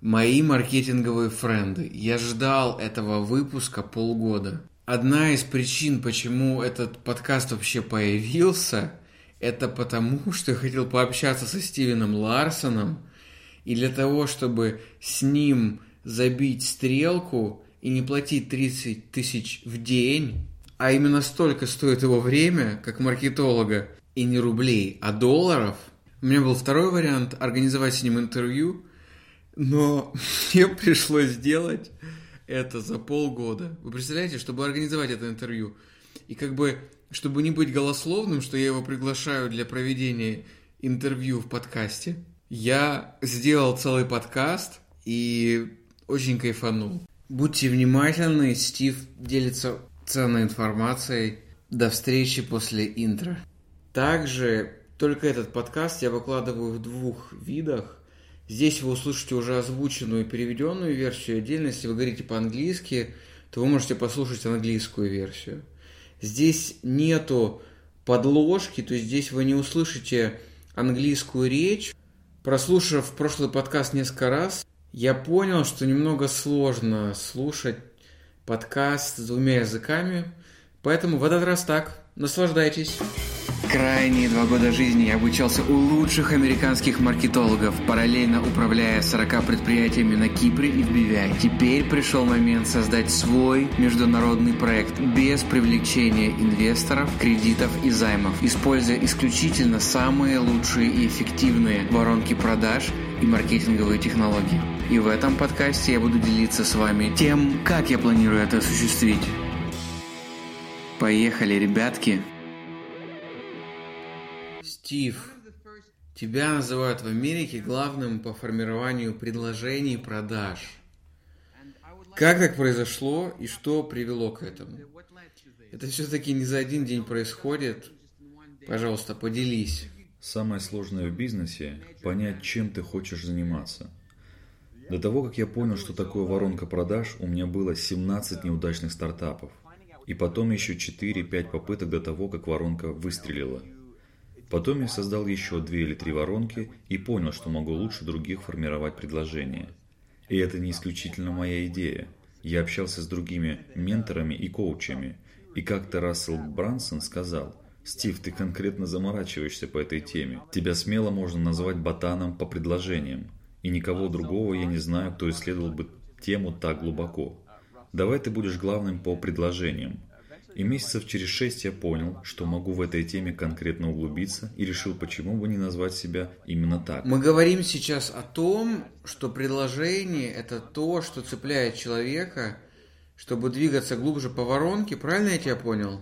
Мои маркетинговые френды. Я ждал этого выпуска полгода. Одна из причин, почему этот подкаст вообще появился, это потому, что я хотел пообщаться со Стивеном Ларсоном, и для того, чтобы с ним забить стрелку и не платить 30 тысяч в день, а именно столько стоит его время, как маркетолога, и не рублей, а долларов. У меня был второй вариант – организовать с ним интервью, но мне пришлось сделать это за полгода. Вы представляете, чтобы организовать это интервью, и как бы, чтобы не быть голословным, что я его приглашаю для проведения интервью в подкасте, я сделал целый подкаст и очень кайфанул. Будьте внимательны, Стив делится ценной информацией. До встречи после интро. Также только этот подкаст я выкладываю в двух видах. Здесь вы услышите уже озвученную и переведенную версию. Отдельно, если вы говорите по-английски, то вы можете послушать английскую версию. Здесь нету подложки, то есть здесь вы не услышите английскую речь. Прослушав прошлый подкаст несколько раз, я понял, что немного сложно слушать подкаст с двумя языками, поэтому в этот раз так. Наслаждайтесь. Крайние два года жизни я обучался у лучших американских маркетологов, параллельно управляя 40 предприятиями на Кипре и в BVI. Теперь пришел момент создать свой международный проект без привлечения инвесторов, кредитов и займов, используя исключительно самые лучшие и эффективные воронки продаж и маркетинговые технологии. И в этом подкасте я буду делиться с вами тем, как я планирую это осуществить. Поехали, ребятки! Стив, тебя называют в Америке главным по формированию предложений и продаж. Как так произошло и что привело к этому? Это все-таки не за один день происходит. Пожалуйста, поделись. Самое сложное в бизнесе – понять, чем ты хочешь заниматься. До того, как я понял, что такое воронка продаж, у меня было 17 неудачных стартапов. И потом еще 4-5 попыток до того, как воронка выстрелила – Потом я создал еще две или три воронки и понял, что могу лучше других формировать предложения. И это не исключительно моя идея. Я общался с другими менторами и коучами. И как-то Рассел Брансон сказал, «Стив, ты конкретно заморачиваешься по этой теме. Тебя смело можно назвать ботаном по предложениям. И никого другого я не знаю, кто исследовал бы тему так глубоко. Давай ты будешь главным по предложениям. И месяцев через шесть я понял, что могу в этой теме конкретно углубиться и решил, почему бы не назвать себя именно так. Мы говорим сейчас о том, что предложение – это то, что цепляет человека, чтобы двигаться глубже по воронке. Правильно я тебя понял?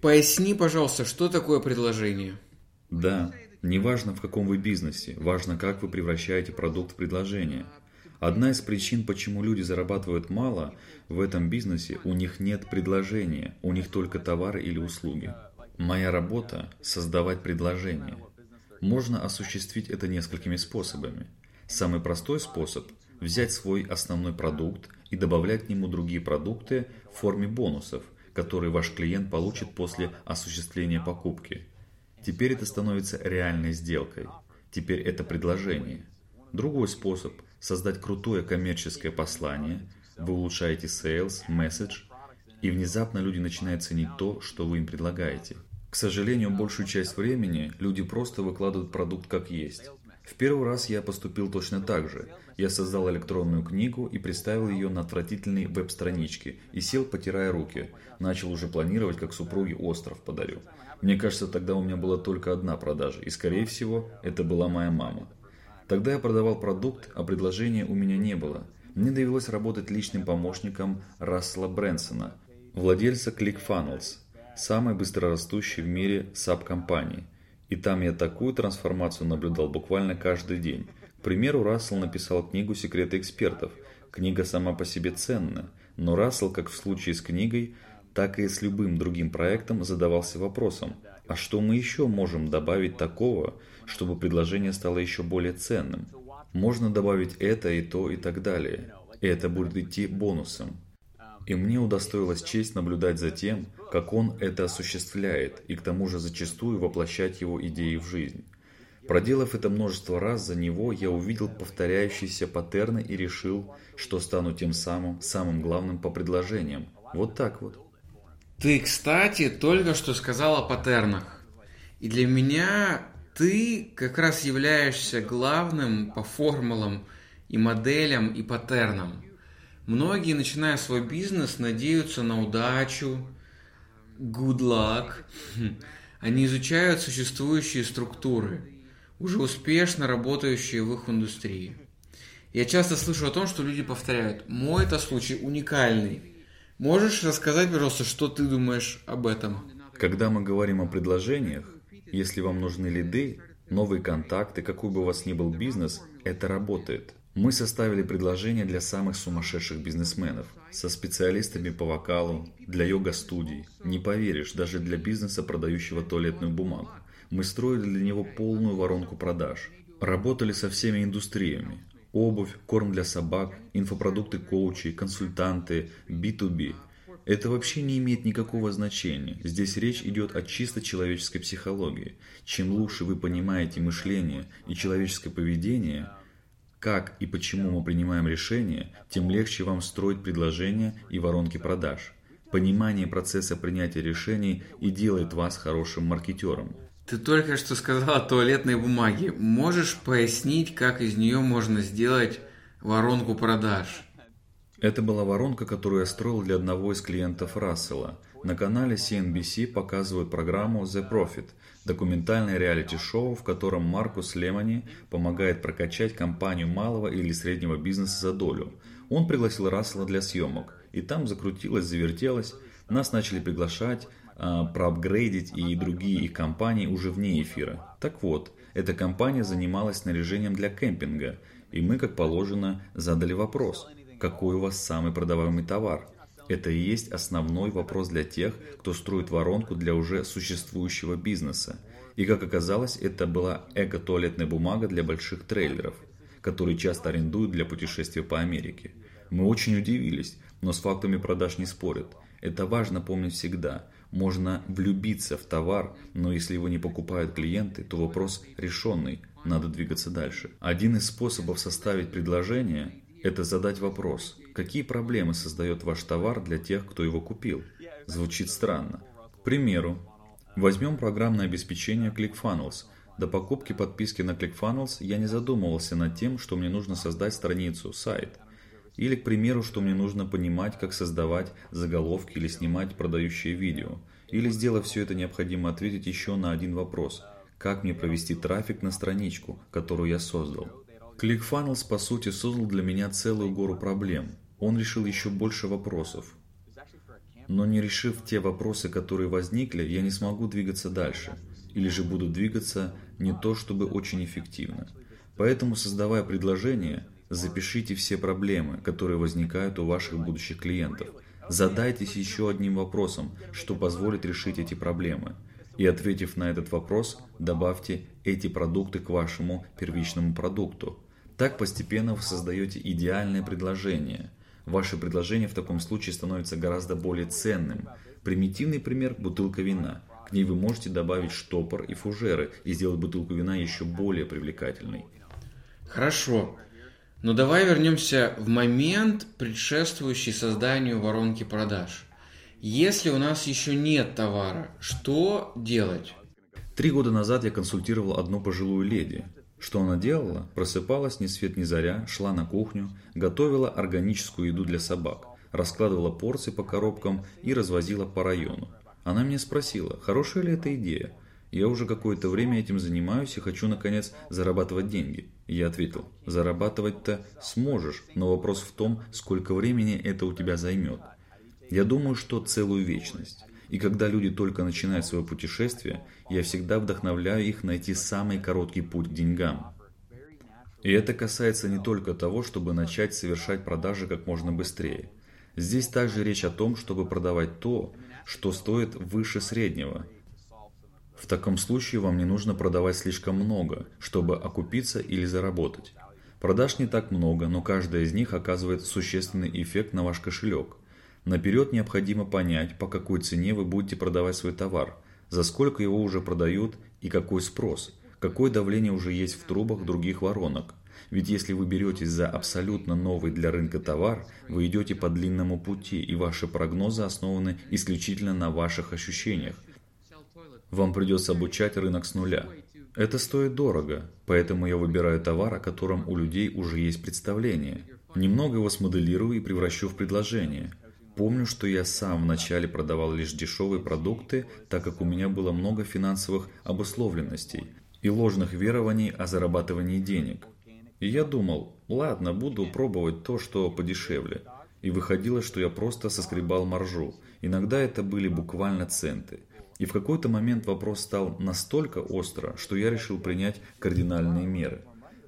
Поясни, пожалуйста, что такое предложение? Да, неважно в каком вы бизнесе, важно, как вы превращаете продукт в предложение – Одна из причин, почему люди зарабатывают мало в этом бизнесе, у них нет предложения, у них только товары или услуги. Моя работа – создавать предложения. Можно осуществить это несколькими способами. Самый простой способ – взять свой основной продукт и добавлять к нему другие продукты в форме бонусов, которые ваш клиент получит после осуществления покупки. Теперь это становится реальной сделкой. Теперь это предложение. Другой способ – создать крутое коммерческое послание, вы улучшаете sales, message, и внезапно люди начинают ценить то, что вы им предлагаете. К сожалению, большую часть времени люди просто выкладывают продукт как есть. В первый раз я поступил точно так же. Я создал электронную книгу и представил ее на отвратительной веб-страничке и сел, потирая руки. Начал уже планировать, как супруге остров подарю. Мне кажется, тогда у меня была только одна продажа, и скорее всего, это была моя мама. Тогда я продавал продукт, а предложения у меня не было. Мне довелось работать личным помощником Рассела Брэнсона, владельца ClickFunnels, самой быстрорастущей в мире SAP-компании. И там я такую трансформацию наблюдал буквально каждый день. К примеру, Рассел написал книгу «Секреты экспертов». Книга сама по себе ценна, но Рассел, как в случае с книгой, так и с любым другим проектом задавался вопросом, а что мы еще можем добавить такого, чтобы предложение стало еще более ценным? Можно добавить это и то и так далее. И это будет идти бонусом. И мне удостоилась честь наблюдать за тем, как он это осуществляет, и к тому же зачастую воплощать его идеи в жизнь. Проделав это множество раз за него, я увидел повторяющиеся паттерны и решил, что стану тем самым, самым главным по предложениям. Вот так вот. Ты, кстати, только что сказал о паттернах. И для меня ты как раз являешься главным по формулам и моделям и паттернам. Многие, начиная свой бизнес, надеются на удачу, good luck. Они изучают существующие структуры, уже успешно работающие в их индустрии. Я часто слышу о том, что люди повторяют, мой это случай уникальный. Можешь рассказать, пожалуйста, что ты думаешь об этом? Когда мы говорим о предложениях, если вам нужны лиды, новые контакты, какой бы у вас ни был бизнес, это работает. Мы составили предложение для самых сумасшедших бизнесменов, со специалистами по вокалу, для йога-студий. Не поверишь, даже для бизнеса, продающего туалетную бумагу. Мы строили для него полную воронку продаж. Работали со всеми индустриями. Обувь, корм для собак, инфопродукты коучей, консультанты, B2B. Это вообще не имеет никакого значения. Здесь речь идет о чисто человеческой психологии. Чем лучше вы понимаете мышление и человеческое поведение – как и почему мы принимаем решения, тем легче вам строить предложения и воронки продаж. Понимание процесса принятия решений и делает вас хорошим маркетером. Ты только что сказал о туалетной бумаге. Можешь пояснить, как из нее можно сделать воронку продаж? Это была воронка, которую я строил для одного из клиентов Рассела. На канале CNBC показывают программу The Profit – документальное реалити-шоу, в котором Маркус Лемони помогает прокачать компанию малого или среднего бизнеса за долю. Он пригласил Рассела для съемок, и там закрутилось, завертелось. Нас начали приглашать, а, проапгрейдить и другие их компании уже вне эфира. Так вот, эта компания занималась снаряжением для кемпинга, и мы, как положено, задали вопрос, какой у вас самый продаваемый товар – это и есть основной вопрос для тех, кто строит воронку для уже существующего бизнеса. И как оказалось, это была эко-туалетная бумага для больших трейлеров, которые часто арендуют для путешествия по Америке. Мы очень удивились, но с фактами продаж не спорят. Это важно помнить всегда. Можно влюбиться в товар, но если его не покупают клиенты, то вопрос решенный, надо двигаться дальше. Один из способов составить предложение – это задать вопрос – Какие проблемы создает ваш товар для тех, кто его купил? Звучит странно. К примеру, возьмем программное обеспечение ClickFunnels. До покупки подписки на ClickFunnels я не задумывался над тем, что мне нужно создать страницу, сайт. Или, к примеру, что мне нужно понимать, как создавать заголовки или снимать продающие видео. Или, сделав все это, необходимо ответить еще на один вопрос. Как мне провести трафик на страничку, которую я создал? ClickFunnels, по сути, создал для меня целую гору проблем – он решил еще больше вопросов. Но не решив те вопросы, которые возникли, я не смогу двигаться дальше. Или же буду двигаться не то чтобы очень эффективно. Поэтому, создавая предложение, запишите все проблемы, которые возникают у ваших будущих клиентов. Задайтесь еще одним вопросом, что позволит решить эти проблемы. И ответив на этот вопрос, добавьте эти продукты к вашему первичному продукту. Так постепенно вы создаете идеальное предложение – Ваше предложение в таком случае становится гораздо более ценным. Примитивный пример – бутылка вина. К ней вы можете добавить штопор и фужеры и сделать бутылку вина еще более привлекательной. Хорошо. Но давай вернемся в момент, предшествующий созданию воронки продаж. Если у нас еще нет товара, что делать? Три года назад я консультировал одну пожилую леди. Что она делала? Просыпалась ни свет ни заря, шла на кухню, готовила органическую еду для собак, раскладывала порции по коробкам и развозила по району. Она меня спросила, хорошая ли это идея? Я уже какое-то время этим занимаюсь и хочу, наконец, зарабатывать деньги. Я ответил, зарабатывать-то сможешь, но вопрос в том, сколько времени это у тебя займет. Я думаю, что целую вечность. И когда люди только начинают свое путешествие, я всегда вдохновляю их найти самый короткий путь к деньгам. И это касается не только того, чтобы начать совершать продажи как можно быстрее. Здесь также речь о том, чтобы продавать то, что стоит выше среднего. В таком случае вам не нужно продавать слишком много, чтобы окупиться или заработать. Продаж не так много, но каждая из них оказывает существенный эффект на ваш кошелек – Наперед необходимо понять, по какой цене вы будете продавать свой товар, за сколько его уже продают и какой спрос, какое давление уже есть в трубах других воронок. Ведь если вы беретесь за абсолютно новый для рынка товар, вы идете по длинному пути, и ваши прогнозы основаны исключительно на ваших ощущениях. Вам придется обучать рынок с нуля. Это стоит дорого, поэтому я выбираю товар, о котором у людей уже есть представление. Немного его смоделирую и превращу в предложение. Помню, что я сам вначале продавал лишь дешевые продукты, так как у меня было много финансовых обусловленностей и ложных верований о зарабатывании денег. И я думал, ладно, буду пробовать то, что подешевле. И выходило, что я просто соскребал маржу. Иногда это были буквально центы – и в какой-то момент вопрос стал настолько остро, что я решил принять кардинальные меры.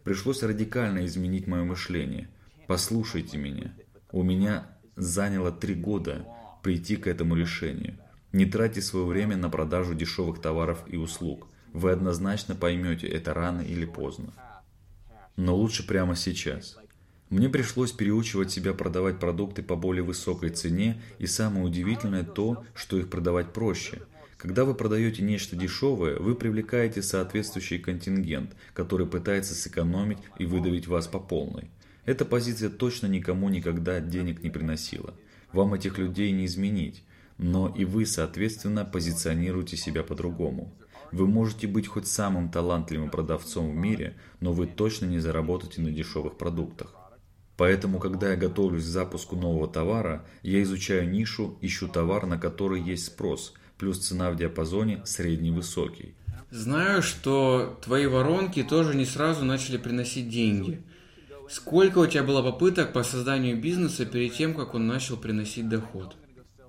Пришлось радикально изменить мое мышление. Послушайте меня. У меня заняло три года прийти к этому решению. Не тратьте свое время на продажу дешевых товаров и услуг. Вы однозначно поймете это рано или поздно. Но лучше прямо сейчас. Мне пришлось переучивать себя продавать продукты по более высокой цене, и самое удивительное то, что их продавать проще – когда вы продаете нечто дешевое, вы привлекаете соответствующий контингент, который пытается сэкономить и выдавить вас по полной. Эта позиция точно никому никогда денег не приносила. Вам этих людей не изменить, но и вы, соответственно, позиционируете себя по-другому. Вы можете быть хоть самым талантливым продавцом в мире, но вы точно не заработаете на дешевых продуктах. Поэтому, когда я готовлюсь к запуску нового товара, я изучаю нишу, ищу товар, на который есть спрос – плюс цена в диапазоне средний-высокий. Знаю, что твои воронки тоже не сразу начали приносить деньги. Сколько у тебя было попыток по созданию бизнеса перед тем, как он начал приносить доход?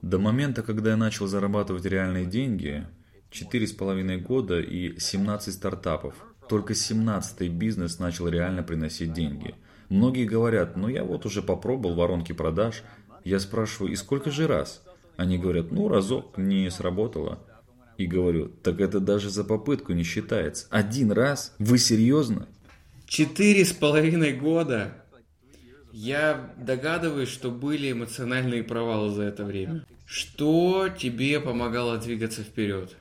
До момента, когда я начал зарабатывать реальные деньги, четыре с половиной года и 17 стартапов. Только 17-й бизнес начал реально приносить деньги. Многие говорят, ну я вот уже попробовал воронки продаж. Я спрашиваю, и сколько же раз? Они говорят, ну разок не сработало. И говорю, так это даже за попытку не считается. Один раз? Вы серьезно? Четыре с половиной года. Я догадываюсь, что были эмоциональные провалы за это время. Что тебе помогало двигаться вперед?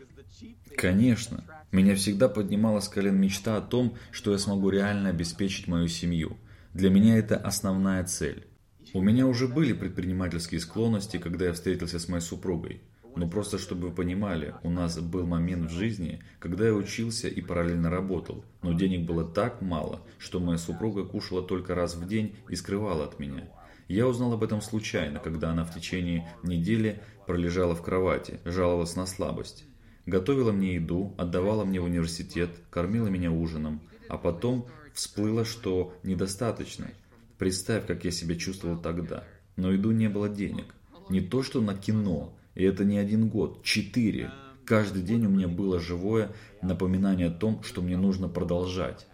Конечно. Меня всегда поднимала с колен мечта о том, что я смогу реально обеспечить мою семью. Для меня это основная цель. У меня уже были предпринимательские склонности, когда я встретился с моей супругой. Но просто чтобы вы понимали, у нас был момент в жизни, когда я учился и параллельно работал, но денег было так мало, что моя супруга кушала только раз в день и скрывала от меня. Я узнал об этом случайно, когда она в течение недели пролежала в кровати, жаловалась на слабость. Готовила мне еду, отдавала мне в университет, кормила меня ужином, а потом всплыло, что недостаточно – Представь, как я себя чувствовал тогда. Но иду не было денег. Не то, что на кино. И это не один год. Четыре. Каждый день у меня было живое напоминание о том, что мне нужно продолжать.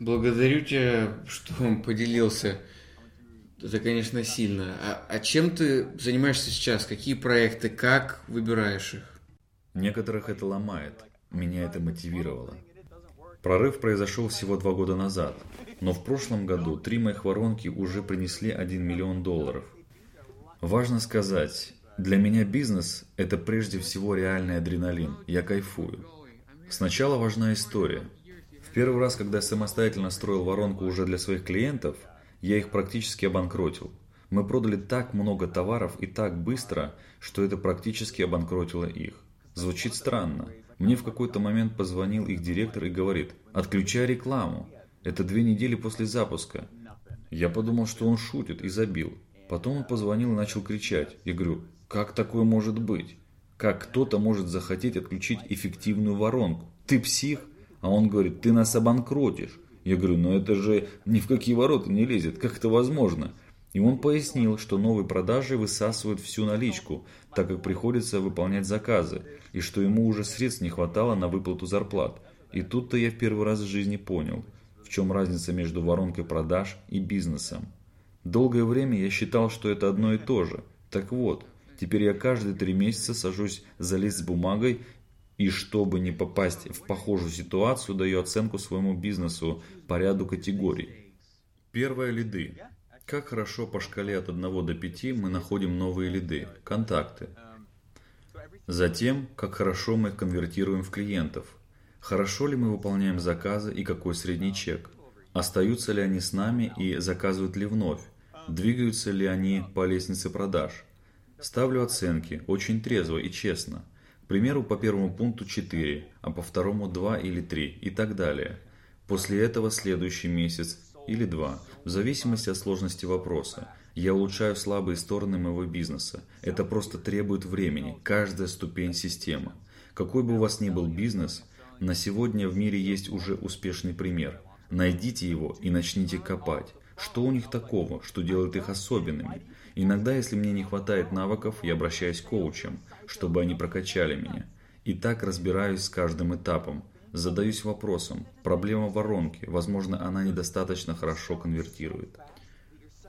Благодарю тебя, что он поделился. Это, конечно, сильно. А, а чем ты занимаешься сейчас? Какие проекты? Как выбираешь их? Некоторых это ломает. Меня это мотивировало. Прорыв произошел всего два года назад, но в прошлом году три моих воронки уже принесли 1 миллион долларов. Важно сказать, для меня бизнес – это прежде всего реальный адреналин, я кайфую. Сначала важна история. В первый раз, когда я самостоятельно строил воронку уже для своих клиентов, я их практически обанкротил. Мы продали так много товаров и так быстро, что это практически обанкротило их. Звучит странно, мне в какой-то момент позвонил их директор и говорит, отключай рекламу. Это две недели после запуска. Я подумал, что он шутит и забил. Потом он позвонил и начал кричать. Я говорю, как такое может быть? Как кто-то может захотеть отключить эффективную воронку? Ты псих? А он говорит, ты нас обанкротишь. Я говорю, ну это же ни в какие ворота не лезет. Как это возможно? И он пояснил, что новые продажи высасывают всю наличку, так как приходится выполнять заказы, и что ему уже средств не хватало на выплату зарплат. И тут-то я в первый раз в жизни понял, в чем разница между воронкой продаж и бизнесом. Долгое время я считал, что это одно и то же. Так вот, теперь я каждые три месяца сажусь за лист с бумагой и чтобы не попасть в похожую ситуацию, даю оценку своему бизнесу по ряду категорий. Первое – лиды. Как хорошо по шкале от 1 до 5 мы находим новые лиды, контакты. Затем, как хорошо мы их конвертируем в клиентов. Хорошо ли мы выполняем заказы и какой средний чек? Остаются ли они с нами и заказывают ли вновь? Двигаются ли они по лестнице продаж? Ставлю оценки, очень трезво и честно. К примеру, по первому пункту 4, а по второму 2 или 3 и так далее. После этого следующий месяц или два, в зависимости от сложности вопроса. Я улучшаю слабые стороны моего бизнеса. Это просто требует времени, каждая ступень системы. Какой бы у вас ни был бизнес, на сегодня в мире есть уже успешный пример. Найдите его и начните копать. Что у них такого, что делает их особенными? Иногда, если мне не хватает навыков, я обращаюсь к коучам, чтобы они прокачали меня. И так разбираюсь с каждым этапом. Задаюсь вопросом, проблема воронки, возможно, она недостаточно хорошо конвертирует.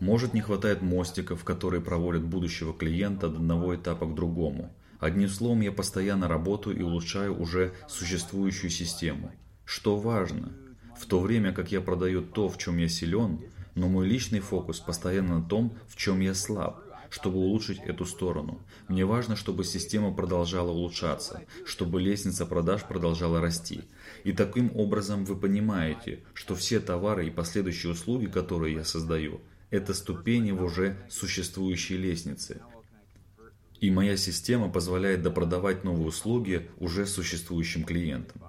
Может, не хватает мостиков, которые проводят будущего клиента от одного этапа к другому. Одним словом, я постоянно работаю и улучшаю уже существующую систему. Что важно? В то время как я продаю то, в чем я силен, но мой личный фокус постоянно на том, в чем я слаб, чтобы улучшить эту сторону. Мне важно, чтобы система продолжала улучшаться, чтобы лестница продаж продолжала расти. И таким образом вы понимаете, что все товары и последующие услуги, которые я создаю, это ступени в уже существующей лестнице. И моя система позволяет допродавать новые услуги уже существующим клиентам.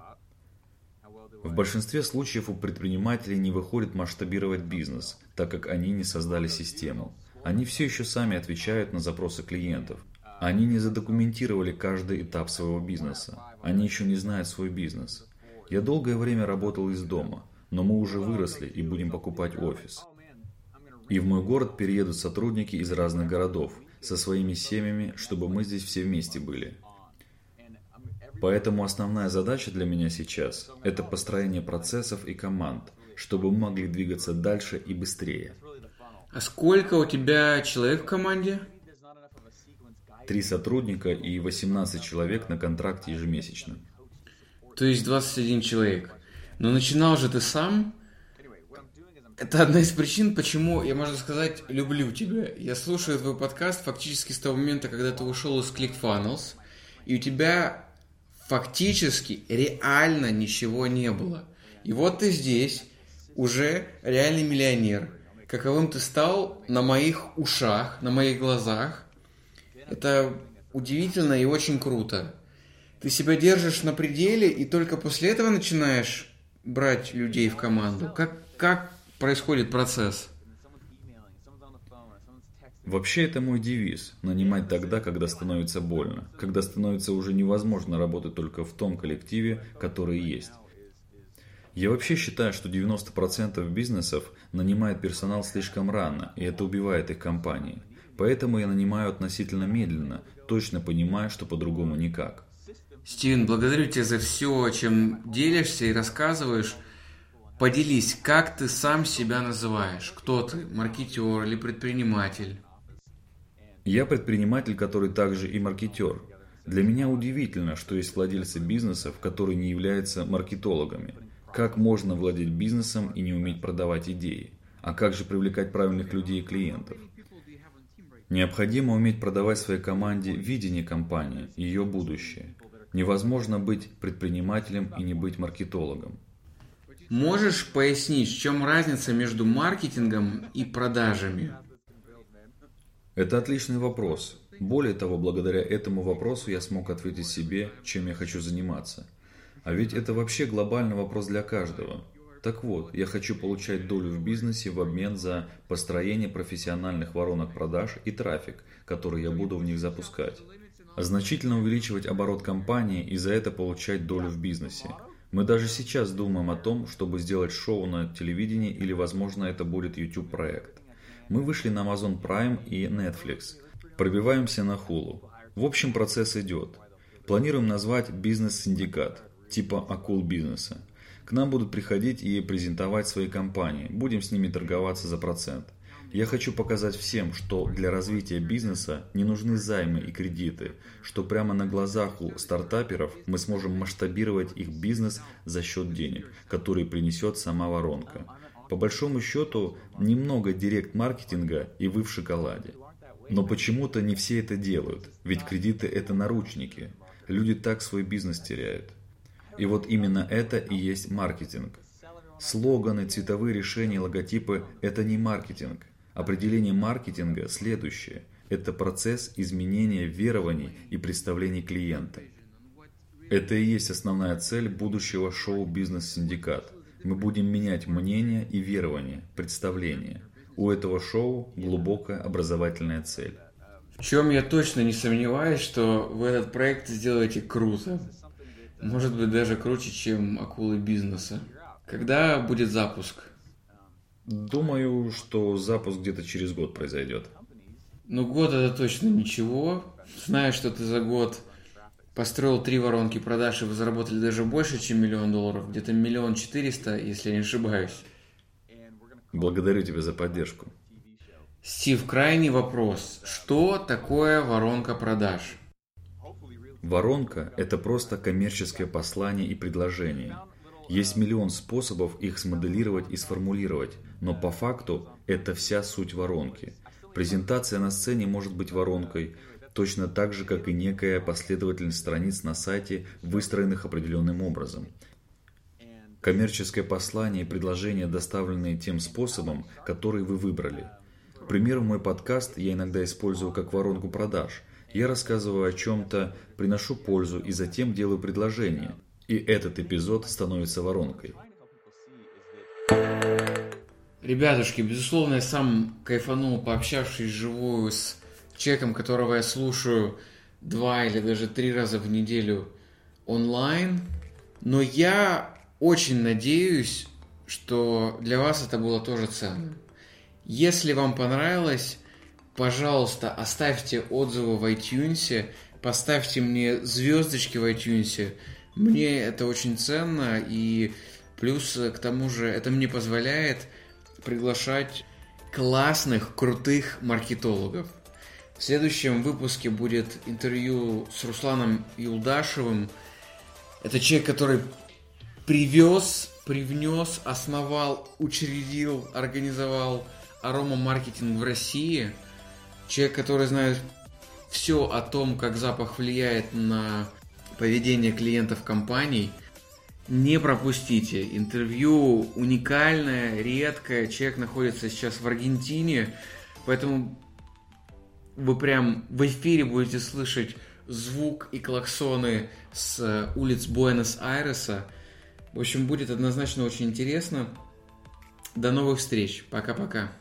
В большинстве случаев у предпринимателей не выходит масштабировать бизнес, так как они не создали систему. Они все еще сами отвечают на запросы клиентов. Они не задокументировали каждый этап своего бизнеса. Они еще не знают свой бизнес. Я долгое время работал из дома, но мы уже выросли и будем покупать офис. И в мой город переедут сотрудники из разных городов со своими семьями, чтобы мы здесь все вместе были. Поэтому основная задача для меня сейчас – это построение процессов и команд, чтобы мы могли двигаться дальше и быстрее. А сколько у тебя человек в команде? Три сотрудника и 18 человек на контракте ежемесячно. То есть 21 человек. Но начинал же ты сам. Это одна из причин, почему я, можно сказать, люблю тебя. Я слушаю твой подкаст фактически с того момента, когда ты ушел из ClickFunnels, и у тебя фактически реально ничего не было. И вот ты здесь, уже реальный миллионер. Каковым ты стал на моих ушах, на моих глазах. Это удивительно и очень круто. Ты себя держишь на пределе и только после этого начинаешь брать людей в команду. Как, как происходит процесс? Вообще это мой девиз – нанимать тогда, когда становится больно, когда становится уже невозможно работать только в том коллективе, который есть. Я вообще считаю, что 90% бизнесов нанимает персонал слишком рано, и это убивает их компании. Поэтому я нанимаю относительно медленно, точно понимая, что по-другому никак. Стивен, благодарю тебя за все, чем делишься и рассказываешь. Поделись, как ты сам себя называешь? Кто ты? Маркетер или предприниматель? Я предприниматель, который также и маркетер. Для меня удивительно, что есть владельцы бизнесов, которые не являются маркетологами. Как можно владеть бизнесом и не уметь продавать идеи? А как же привлекать правильных людей и клиентов? Необходимо уметь продавать своей команде видение компании, ее будущее. Невозможно быть предпринимателем и не быть маркетологом. Можешь пояснить, в чем разница между маркетингом и продажами? Это отличный вопрос. Более того, благодаря этому вопросу я смог ответить себе, чем я хочу заниматься. А ведь это вообще глобальный вопрос для каждого. Так вот, я хочу получать долю в бизнесе в обмен за построение профессиональных воронок продаж и трафик, который я буду в них запускать. Значительно увеличивать оборот компании и за это получать долю в бизнесе. Мы даже сейчас думаем о том, чтобы сделать шоу на телевидении или, возможно, это будет YouTube-проект. Мы вышли на Amazon Prime и Netflix. Пробиваемся на Hulu. В общем, процесс идет. Планируем назвать бизнес-синдикат, типа акул бизнеса. К нам будут приходить и презентовать свои компании. Будем с ними торговаться за процент. Я хочу показать всем, что для развития бизнеса не нужны займы и кредиты, что прямо на глазах у стартаперов мы сможем масштабировать их бизнес за счет денег, которые принесет сама воронка. По большому счету, немного директ-маркетинга и вы в шоколаде. Но почему-то не все это делают, ведь кредиты это наручники. Люди так свой бизнес теряют. И вот именно это и есть маркетинг. Слоганы, цветовые решения, логотипы – это не маркетинг. Определение маркетинга следующее – это процесс изменения верований и представлений клиента. Это и есть основная цель будущего шоу «Бизнес-синдикат». Мы будем менять мнения и верования, представления. У этого шоу глубокая образовательная цель. В чем я точно не сомневаюсь, что вы этот проект сделаете круто. Может быть, даже круче, чем акулы бизнеса. Когда будет запуск? Думаю, что запуск где-то через год произойдет. Ну, год это точно ничего. Знаю, что ты за год построил три воронки продаж, и вы заработали даже больше, чем миллион долларов. Где-то миллион четыреста, если я не ошибаюсь. Благодарю тебя за поддержку. Стив, крайний вопрос. Что такое воронка продаж? Воронка – это просто коммерческое послание и предложение. Есть миллион способов их смоделировать и сформулировать, но по факту это вся суть воронки. Презентация на сцене может быть воронкой, точно так же, как и некая последовательность страниц на сайте, выстроенных определенным образом. Коммерческое послание и предложение, доставленные тем способом, который вы выбрали. К примеру, мой подкаст я иногда использую как воронку продаж – я рассказываю о чем-то, приношу пользу и затем делаю предложение. И этот эпизод становится воронкой. Ребятушки, безусловно, я сам кайфанул, пообщавшись живую с человеком, которого я слушаю два или даже три раза в неделю онлайн. Но я очень надеюсь, что для вас это было тоже ценно. Если вам понравилось, пожалуйста, оставьте отзывы в iTunes, поставьте мне звездочки в iTunes. Мне это очень ценно, и плюс к тому же это мне позволяет приглашать классных, крутых маркетологов. В следующем выпуске будет интервью с Русланом Юлдашевым. Это человек, который привез, привнес, основал, учредил, организовал арома-маркетинг в России – Человек, который знает все о том, как запах влияет на поведение клиентов компаний, не пропустите. Интервью уникальное, редкое. Человек находится сейчас в Аргентине, поэтому вы прям в эфире будете слышать звук и клаксоны с улиц Буэнос-Айреса. В общем, будет однозначно очень интересно. До новых встреч. Пока-пока.